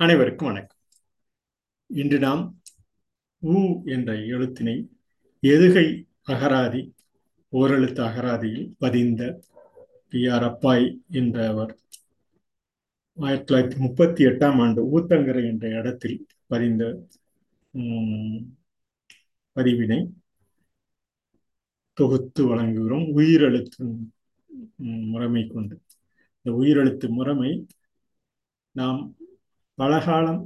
அனைவருக்கும் வணக்கம். இன்று நாம் உ என்ற எழுத்தினை எதுகை அகராதி ஓரெழுத்து அகராதியில் பதிந்த பி ஆர் அப்பாய் என்றவர் ஆயிரத்தி தொள்ளாயிரத்தி முப்பத்தி எட்டாம் ஆண்டு ஊத்தங்கரை என்ற இடத்தில் பதிந்த உம், பதிவினை தொகுத்து வழங்குகிறோம். உயிரெழுத்து உம், முறைமை கொண்டு. இந்த உயிரெழுத்து முறைமை நாம் பலகாலம்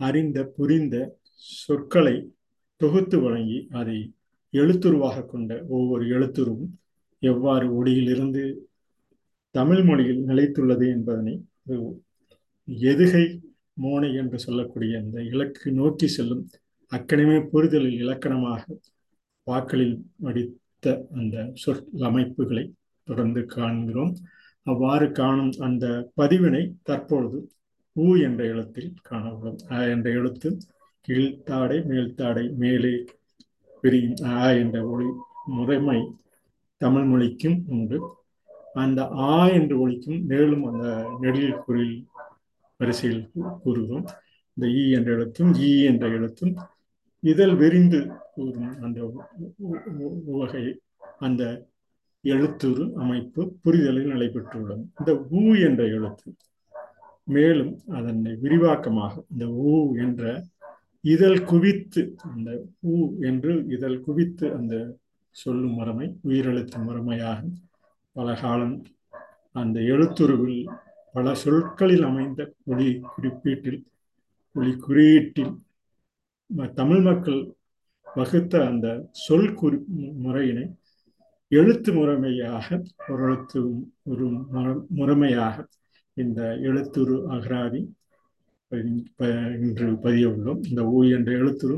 அறிந்த புரிந்த சொற்களை தொகுத்து வழங்கி அதை எழுத்துருவாக கொண்ட ஒவ்வொரு எழுத்துருவும் எவ்வாறு ஒளியிலிருந்து தமிழ் மொழியில் நிலைத்துள்ளது என்பதனை எதுகை மோனை என்று சொல்லக்கூடிய அந்த இலக்கு நோக்கி செல்லும் அக்கனமே புரிதலில் இலக்கணமாக வாக்களில் வடித்த அந்த சொற் அமைப்புகளை தொடர்ந்து காண்கிறோம். அவ்வாறு காணும் அந்த பதிவினை தற்பொழுது ஊ என்ற எழுத்தில் காணப்படும் அ என்ற எழுத்து கீழ்த்தாடை மேல்தாடை மேலே பிரியும் அ என்ற ஒளி முறைமை தமிழ் மொழிக்கும் உண்டு அந்த ஆ என்று ஒழிக்கும் மேலும் அந்த நெடில் குரில் வரிசையில் கூறுகிறோம் இந்த ஈ என்ற எழுத்தும் ஈ என்ற எழுத்தும் இதழ் விரிந்து கூறும் அந்த வகை அந்த எழுத்துரு அமைப்பு புரிதலில் நடைபெற்றுள்ளது. இந்த ஊ என்ற எழுத்து மேலும் அதனை விரிவாக்கமாக இந்த ஊ என்ற இதழ் குவித்து அந்த ஊ என்று இதழ் குவித்து அந்த சொல்லும் முறைமை உயிரெழுத்து முறைமையாக பல காலம் அந்த எழுத்துருவில் பல சொற்களில் அமைந்த ஒளி குறிப்பீட்டில் ஒளி குறியீட்டில் தமிழ் மக்கள் வகுத்த அந்த சொல் குறி முறையினை எழுத்து முறைமையாக ஒரு எழுத்து ஒரு முறைமையாக இந்த எழுத்துரு அகராதி இன்று பதிய உள்ளோம் இந்த ஊ என்ற எழுத்துரு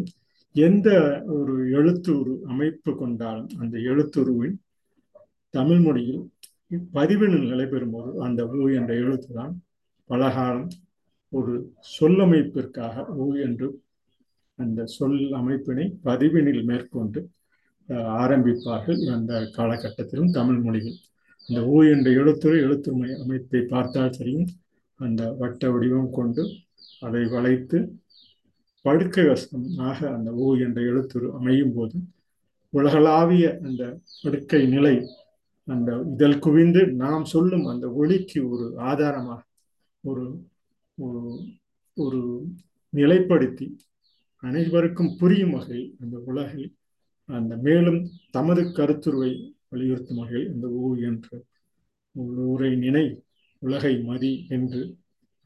எந்த ஒரு எழுத்துரு அமைப்பு கொண்டாலும் அந்த எழுத்துருவின் தமிழ் மொழியில் பதிவினில் நடைபெறும் போது அந்த ஊ என்ற எழுத்து தான் பலகாலம் ஒரு சொல்லமைப்பிற்காக ஊ என்று அந்த சொல் அமைப்பினை பதிவினில் மேற்கொண்டு ஆரம்பிப்பார்கள் அந்த காலகட்டத்திலும் தமிழ் மொழியில். அந்த ஊ என்ற எழுத்துறை எழுத்துமை அமைப்பை பார்த்தால் தெரியும். அந்த வட்ட வடிவம் கொண்டு அதை வளைத்து படுக்கை வசமாக அந்த ஊ என்ற எழுத்துரு அமையும் போது உலகளாவிய அந்த படுக்கை நிலை அந்த இதழ் குவிந்து நாம் சொல்லும் அந்த ஒளிக்கு ஒரு ஆதாரமாக ஒரு ஒரு ஒரு நிலைப்படுத்தி அனைவருக்கும் புரியும் வகையில் அந்த உலகில் அந்த மேலும் தமது கருத்துருவை வலியுறுத்தும் வகையில் இந்த ஊ என்று ஊரை நினை உலகை மதி என்று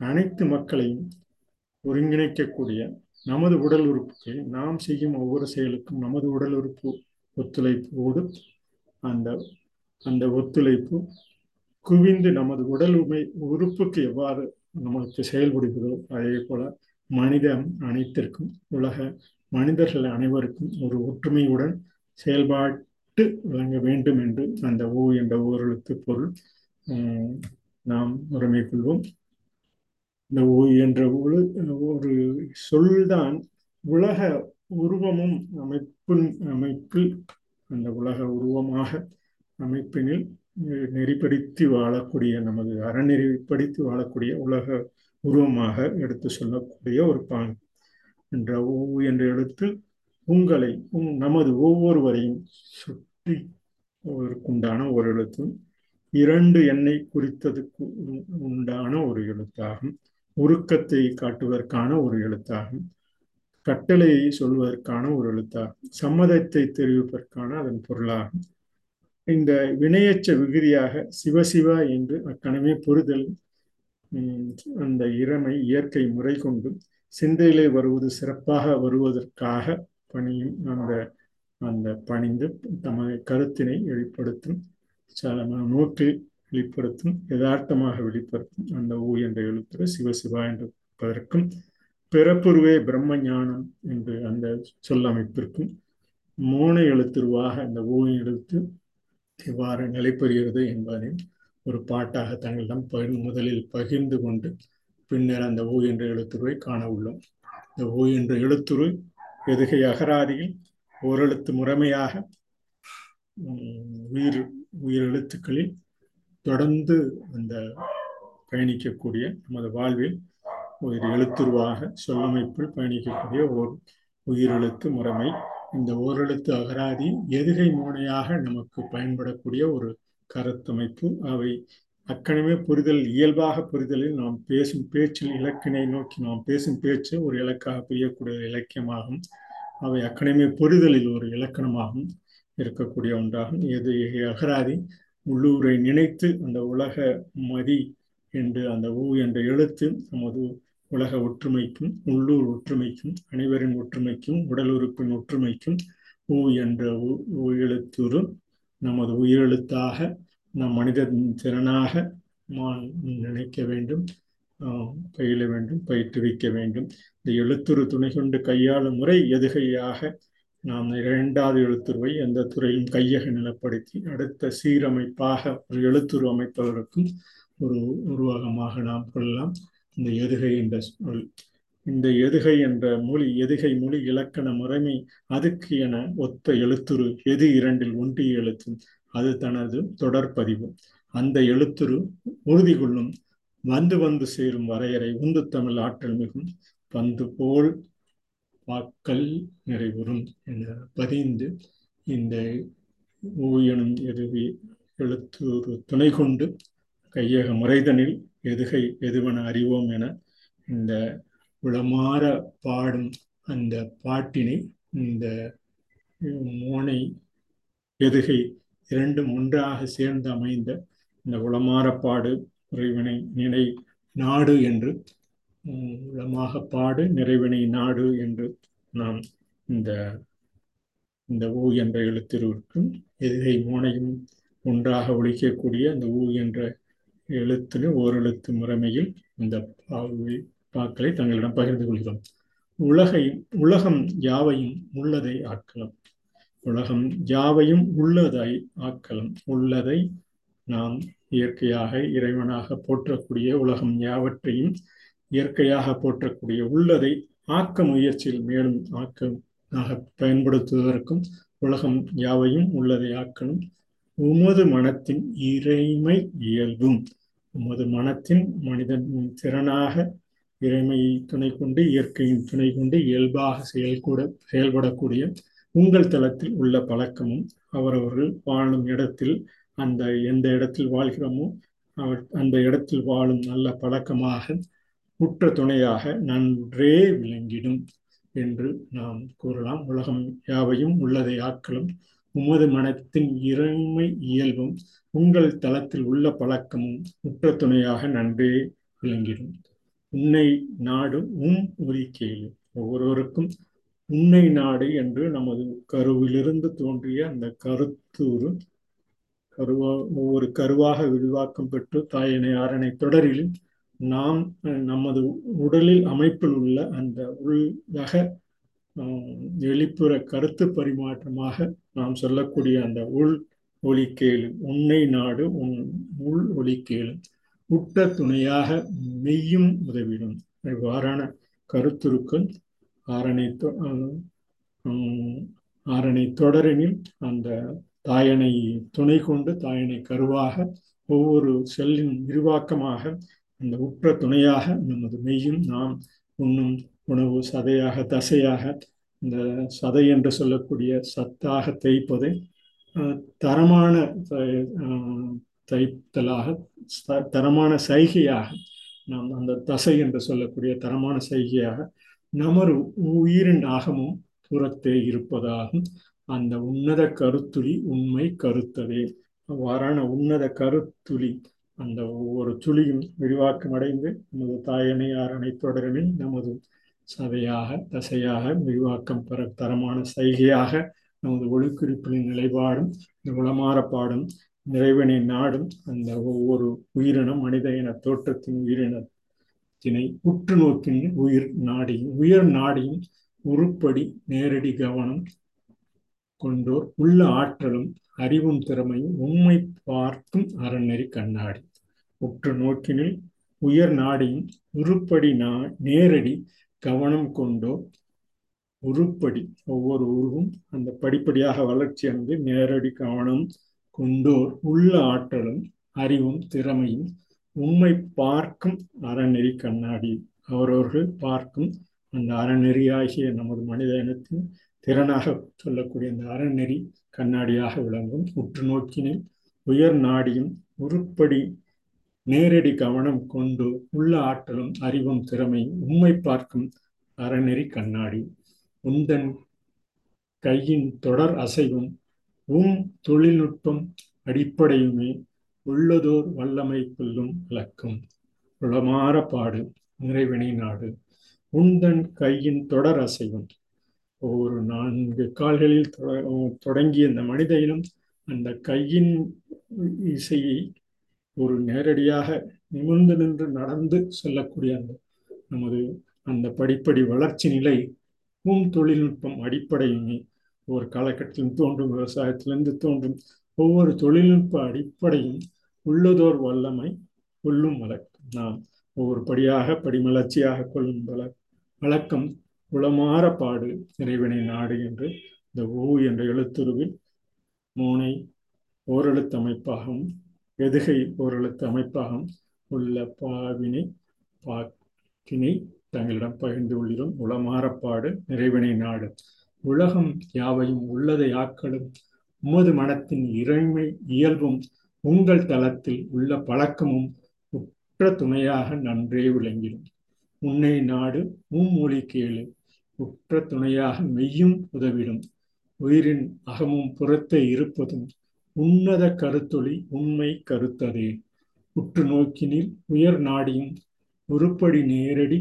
அனைத்து மக்களையும் ஒருங்கிணைக்கக்கூடிய நமது உடல் உறுப்புக்கு நாம் செய்யும் ஒவ்வொரு செயலுக்கும் நமது உடல் உறுப்பு ஒத்துழைப்போடு அந்த அந்த ஒத்துழைப்பு குவிந்து நமது உடல் உமை உறுப்புக்கு எவ்வாறு நமக்கு செயல்படுகிறதோ அதே போல மனித அனைத்திற்கும் உலக மனிதர்கள் அனைவருக்கும் ஒரு ஒற்றுமையுடன் செயல்பாட்டு வழங்க வேண்டும் என்று அந்த ஊ என்ற ஓரெழுத்து பொருள் நாம் உரிமை கொள்வோம் இந்த ஊ என்ற ஒரு சொல்தான் உலக உருவமும் அமைப்பின் அமைப்பில் அந்த உலக உருவமாக அமைப்பினில் நெறிப்படுத்தி வாழக்கூடிய நமது அறநெறிப்படுத்தி வாழக்கூடிய உலக உருவமாக எடுத்து சொல்லக்கூடிய ஒரு பாங்கு. என்ற ஊ என்ற எழுத்து உங்களை நமது ஒவ்வொருவரையும் சுற்றி உண்டான ஒரு எழுத்தும் இரண்டு எண்ணை குறித்ததுக்கு உண்டான ஒரு எழுத்தாகும் உருக்கத்தை காட்டுவதற்கான ஒரு எழுத்தாகும் கட்டளையை சொல்வதற்கான ஒரு எழுத்தாகும் சம்மதத்தை தெரிவிப்பதற்கான அதன் பொருளாகும். இந்த வினையச்ச விகுதியாக சிவசிவா என்று அக்கணமே புரிதல் அந்த இறமை இயற்கை முறை கொண்டு சிந்தையிலே வருவது சிறப்பாக வருவதற்காக பணியும் அந்த அந்த பணிந்து தமது கருத்தினை வெளிப்படுத்தும் நோக்கில் வெளிப்படுத்தும் யதார்த்தமாக வெளிப்படுத்தும் அந்த ஊ என்ற எழுத்துரு சிவசிவா என்று இருப்பதற்கும் பிறப்புருவே பிரம்ம ஞானம் என்று அந்த சொல்லமைப்பிற்கும் மூணு எழுத்துருவாக அந்த ஊ எழுத்து எவ்வாறு நிலைபெறுகிறது என்பதையும் ஒரு பாட்டாக தங்களிடம் பகிர் முதலில் பகிர்ந்து கொண்டு பின்னர் அந்த ஓ என்ற எழுத்துருவை காண உள்ளோம். இந்த ஓ என்ற எழுத்துரு எதுகை அகராதியில் ஓரெழுத்து முறைமையாக உயிர் எழுத்துக்களில் தொடர்ந்து அந்த பயணிக்கக்கூடிய நமது வாழ்வில் ஒரு எழுத்துருவாக சொல்லமைப்பில் பயணிக்கக்கூடிய ஓர் உயிரெழுத்து முறைமை. இந்த ஓரெழுத்து அகராதி எதுகை மோனையாக நமக்கு பயன்படக்கூடிய ஒரு கருத்தமைப்பு. அவை அக்கணமே புரிதல் இயல்பாக புரிதலில் நாம் பேசும் பேச்சில் இலக்கினை நோக்கி நாம் பேசும் பேச்சு ஒரு இலக்காக புரியக்கூடிய இலக்கியமாகும். அவை அக்கணமே புரிதலில் ஒரு இலக்கணமாகும் இருக்கக்கூடிய ஒன்றாகும். எது அகராதி? உள்ளூரை நினைத்து அந்த உலக மதி என்று அந்த ஊ என்ற எழுத்து நமது உலக ஒற்றுமைக்கும் உள்ளூர் ஒற்றுமைக்கும் அனைவரின் ஒற்றுமைக்கும் உடல் உறுப்பின் ஒற்றுமைக்கும் ஊ என்ற எழுத்துரு நமது உயிரெழுத்தாக நம் மனித திறனாக நினைக்க வேண்டும் பயில வேண்டும் பயிற்றுவிக்க வேண்டும். இந்த எழுத்துரு துணை கொண்டு கையாளும் முறை எதுகையாக? நாம் இரண்டாவது எழுத்துருவை எந்த துறையிலும் கையக நிலப்படுத்தி அடுத்த சீரமைப்பாக ஒரு எழுத்துரு அமைப்பதற்கும் ஒரு உருவகமாக நாம் கொள்ளலாம். இந்த எதுகை என்ற சொல். இந்த எதுகை என்ற மொழி எதுகை மொழி இலக்கண முறைமை அதுக்கு என ஒத்த எழுத்துரு எது இரண்டில் ஒன்றிய எழுத்தும் அது தனது தொடர்பதிவு. அந்த எழுத்துரு உறுதி கொள்ளும் வந்து வந்து சேரும் வரையறை உந்து தமிழ் ஆற்றல் மிகும் பந்து போல் வாக்கள் நிறைவுறும் என பதிந்து இந்த ஊ எதுவி எழுத்துரு துணை கொண்டு கையக முறைதனில் எதுகை எதுவென அறிவோம் என இந்த உளமாற பாடும் அந்த பாட்டினை இந்த மோனை எதுகை இரண்டும் ஒன்றாக சேர்ந்து அமைந்த இந்த உளமாறப்பாடு இறைவனை நினை நாடு என்று உளமாக பாடு நிறைவினை நாடு என்று நாம் இந்த இந்த ஊ என்ற எழுத்திற்கும் எதிரை மோனையும் ஒன்றாக ஒழிக்கக்கூடிய அந்த ஊ என்ற எழுத்து ஓரெழுத்து முறைமையில் இந்த பாக்களை தங்களிடம் பகிர்ந்து கொள்கிறோம். உலகை உலகம் யாவையும் உள்ளதை ஆக்கலாம். உலகம் யாவையும் உள்ளதை ஆக்கலாம். உள்ளதை நாம் இயற்கையாக இறைவனாக போற்றக்கூடிய உலகம் யாவற்றையும் இயற்கையாக போற்றக்கூடிய உள்ளதை ஆக்க முயற்சியில் மேலும் ஆக்கமாக பயன்படுத்துவதற்கும் உலகம் யாவையும் உள்ளதை ஆக்கணும். உமது மனத்தின் இறைமை இயல்பும். உமது மனத்தின் மனிதன் திறனாக இறைமையை துணை கொண்டு இயற்கையின் துணை கொண்டு இயல்பாக செயல்கூட செயல்படக்கூடிய உங்கள் தளத்தில் உள்ள பழக்கமும் அவரவர்கள் வாழும் இடத்தில் அந்த எந்த இடத்தில் வாழ்கிறோமோ அவர் அந்த இடத்தில் வாழும் நல்ல பழக்கமாக உற்ற துணையாக நன்றே விளங்கிடும் என்று நாம் கூறலாம். உலகம் யாவையும் உள்ளதை ஆக்களும் உமது மனத்தின் இறைமை இயல்பும் உங்கள் தளத்தில் உள்ள பழக்கமும் உற்ற துணையாக நன்றே விளங்கிடும். உன்னை நாடும் உம் உரிக்கையிலும் ஒவ்வொருவருக்கும் உன்னை நாடு என்று நமது கருவிலிருந்து தோன்றிய அந்த கருத்தூறு கருவா ஒவ்வொரு கருவாக விரிவாக்கம் பெற்று தாயனை ஆரணை தொடரில் நாம் நமது உடலில் அமைப்பில் உள்ள அந்த உள்ளக வெளிப்புற கருத்து பரிமாற்றமாக நாம் சொல்லக்கூடிய அந்த உள் ஒலிக்கேளு உன்னை நாடு உன் உள் ஒலிக்கேளு உட்ட துணையாக மெய்யும் உதவிடும். இவ்வாறான கருத்துருக்கள் ஆரணை ஆரணை தொடரினில் அந்த தாயனை துணை கொண்டு தாயனை கருவாக ஒவ்வொரு செல்லின் விரிவாக்கமாக அந்த உற்ற துணையாக நமது மெய்யும் நாம் உண்ணும் உணவு சதையாக தசையாக இந்த சதை என்று சொல்லக்கூடிய சத்தாக தைப்பதை தரமான தைத்தலாக தரமான சைகையாக நாம் அந்த தசை என்று சொல்லக்கூடிய தரமான சைகையாக நமது உயிரின் ஆகமும் புறத்தே இருப்பதாகும். அந்த உன்னத கருத்துளி உண்மை கருத்ததே. அவ்வாறான உன்னத கருத்துளி அந்த ஒவ்வொரு துளியும் விரிவாக்கம் அடைந்து நமது தாயணை ஆரணை நமது சதையாக தசையாக விரிவாக்கம் பெற தரமான சைகையாக நமது ஒழுக்குறிப்பின் நிலைப்பாடும் உளமாற பாடும் நிறைவனை நாடும் அந்த ஒவ்வொரு உயிரினம் மனித இன தோற்றத்தின் உயிரினத்தினை உற்று நோக்கின் உயிர் நாடியும் உயர் நாடியும் உருப்படி நேரடி கவனம் கொண்டோர் உள்ள ஆற்றலும் அறிவும் திறமையும் உண்மை பார்க்கும் அறநெறி கண்ணாடி. உற்று நோக்கினில் உயர் நாடியும் உருப்படி நா நேரடி கவனம் கொண்டோ உருப்படி ஒவ்வொரு உருவும் அந்த படிப்படியாக வளர்ச்சி அடைந்து நேரடி கவனம் கொண்டோர் உள்ள ஆற்றலும் அறிவும் திறமையும் உண்மை பார்க்கும் அறநெறி கண்ணாடி. அவரவர்கள் பார்க்கும் அந்த அறநெறியாகிய நமது மனித இனத்தின் திறனாக சொல்லக்கூடிய அந்த அறநெறி கண்ணாடியாக விளங்கும். உற்று நோக்கினை உயர் நாடியும் உருப்படி நேரடி கவனம் கொண்டு உள்ள ஆற்றலும் அறிவும் திறமையும் உண்மை பார்க்கும் அறநெறி கண்ணாடி. உந்தன் கையின் தொடர் அசைவும் உம் தொழில்நுட்பம் அடிப்படையுமே உள்ளதோர் வல்லமை கொல்லும் விளக்கும். உளமாற பாடு நிறைவினை நாடு. உந்தன் கையின் தொடர் அசைவும். ஒரு நான்கு கால்களில் தொடங்கிய இந்த மனித இனம் அந்த கையின் இசையை ஒரு நேரடியாக நிமிர்ந்து நின்று நடந்து செல்லக்கூடிய அந்த நமது அந்த படிப்படி வளர்ச்சி நிலை உம் தொழில்நுட்பம் அடிப்படையுமே ஒரு காலகட்டத்திலும் தோன்றும் விவசாயத்திலிருந்து தோன்றும் ஒவ்வொரு தொழில்நுட்ப அடிப்படையும் உள்ளதோர் வல்லமை கொள்ளும் வழக்கம். நாம் ஒவ்வொரு படியாக படிமலர்ச்சியாக கொள்ளும் வழ வழக்கம் உளமாற பாடு இறைவனை நாடு என்று இந்த ஊ என்ற எழுத்துருவில் மூனை ஓரெழுத்து அமைப்பாகவும் எதுகை ஓரெழுத்து அமைப்பாகவும் உள்ள பாவினை பாக்கினை தங்களிடம் பகிர்ந்து கொள்கிறோம் உளமாறப்பாடு நிறைவினை நாடு. உலகம் யாவையும் உள்ளதை ஆக்களும் உமது மனத்தின் இறைமை இயல்பும் உங்கள் தளத்தில் உள்ள பழக்கமும் உற்ற துணையாக நன்றே விளங்கிடும். உன்னை நாடு மூமொழி கேளு உற்ற துணையாக மெய்யும் உதவிடும். உயிரின் அகமும் புறத்தை இருப்பதும் உன்னத கருத்தொளி உண்மை கருத்ததே. உற்று நோக்கினில் உயர் நாடியும் உருப்படி நேரடி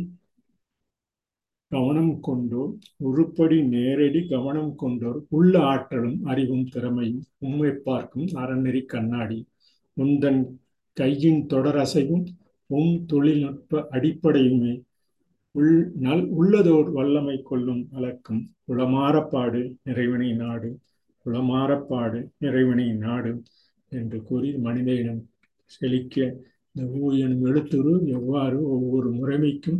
கவனம் கொண்டோர் உருப்படி நேரடி கவனம் கொண்டோர் உள்ள ஆற்றலும் அறிவும் திறமையும் உண்மை பார்க்கும் அறநெறி கண்ணாடி. உந்தன் கையின் தொடரசைவும் உம் தொழில்நுட்ப அடிப்படையுமே. உள் நல் உள்ளதோர் வல்லமை கொள்ளும் வழக்கம் உளமாறப்பாடு நிறைவினை நாடு. உளமாறப்பாடு நிறைவினை நாடு என்று கூறி மனித இனம் செழிக்க இந்த ஊ எனும் எழுத்துரு எவ்வாறு ஒவ்வொரு முறைமைக்கும்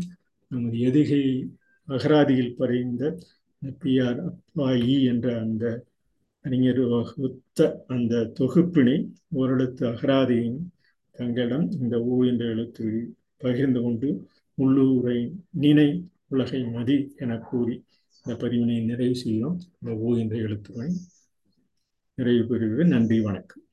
நமது எதுகை அகராதியில் பறிந்த பிஆர் அப்பாயி என்ற அந்த அறிஞர் வகுத்த அந்த தொகுப்பினை ஓரெழுத்து அகராதியின் தங்களிடம் இந்த ஊ என்ற எழுத்து பகிர்ந்து கொண்டு உள்ளூரை நினை உலகை மதி என கூறி இந்த பதிவினை நிறைவு செய்கிறோம். இந்த ஊ என்ற எழுத்துக்களை நிறைவு பெறுவது நன்றி வணக்கம்.